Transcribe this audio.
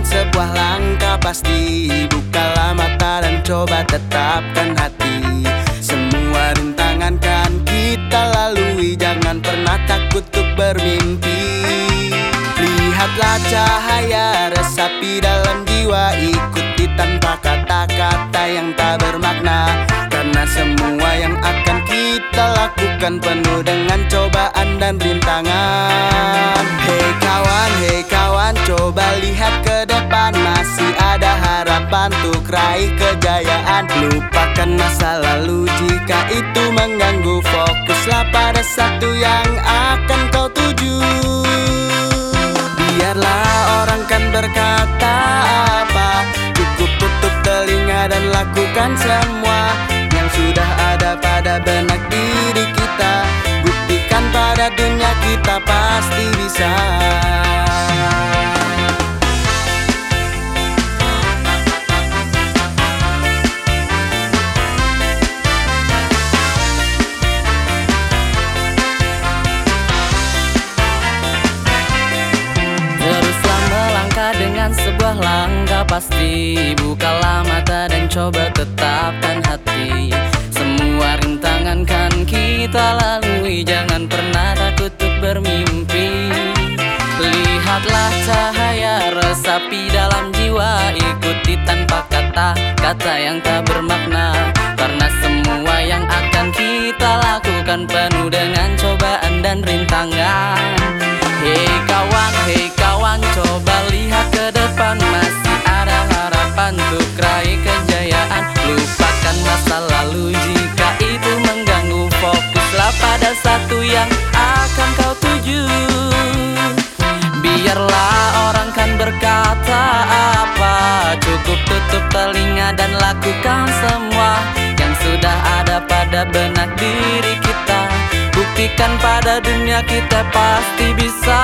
dengan sebuah langkah pasti. Bukalah mata dan coba tetapkan hati. Semua rintangan kan kita lalui. Jangan pernah takut untuk bermimpi. Lihatlah cahaya resapi dalam jiwa. Ikuti tanpa kata-kata yang tak bermakna. Karena semua yang akan kita lakukan Penuh dengan cobaan dan rintangan. Hei kawan, hei kawan Coba lihat ke raih kejayaan. Lupakan masa lalu jika itu mengganggu Fokuslah pada satu yang akan kau tuju. Biarlah orang kan berkata apa Cukup tutup telinga dan lakukan semua Yang sudah ada pada benak diri kita. Buktikan pada dunia kita pasti bisa sebuah langkah pasti Bukalah mata dan coba tetapkan hati. Semua rintangan kan kita lalui Jangan pernah takut untuk bermimpi. Lihatlah cahaya resapi dalam jiwa Ikuti tanpa kata-kata yang tak bermakna. Karena semua yang akan kita lakukan Penuh dengan cobaan dan rintangan. Hei kawan, berkata apa? Cukup tutup telinga dan lakukan semua Yang sudah ada pada benak diri kita. Buktikan pada dunia kita pasti bisa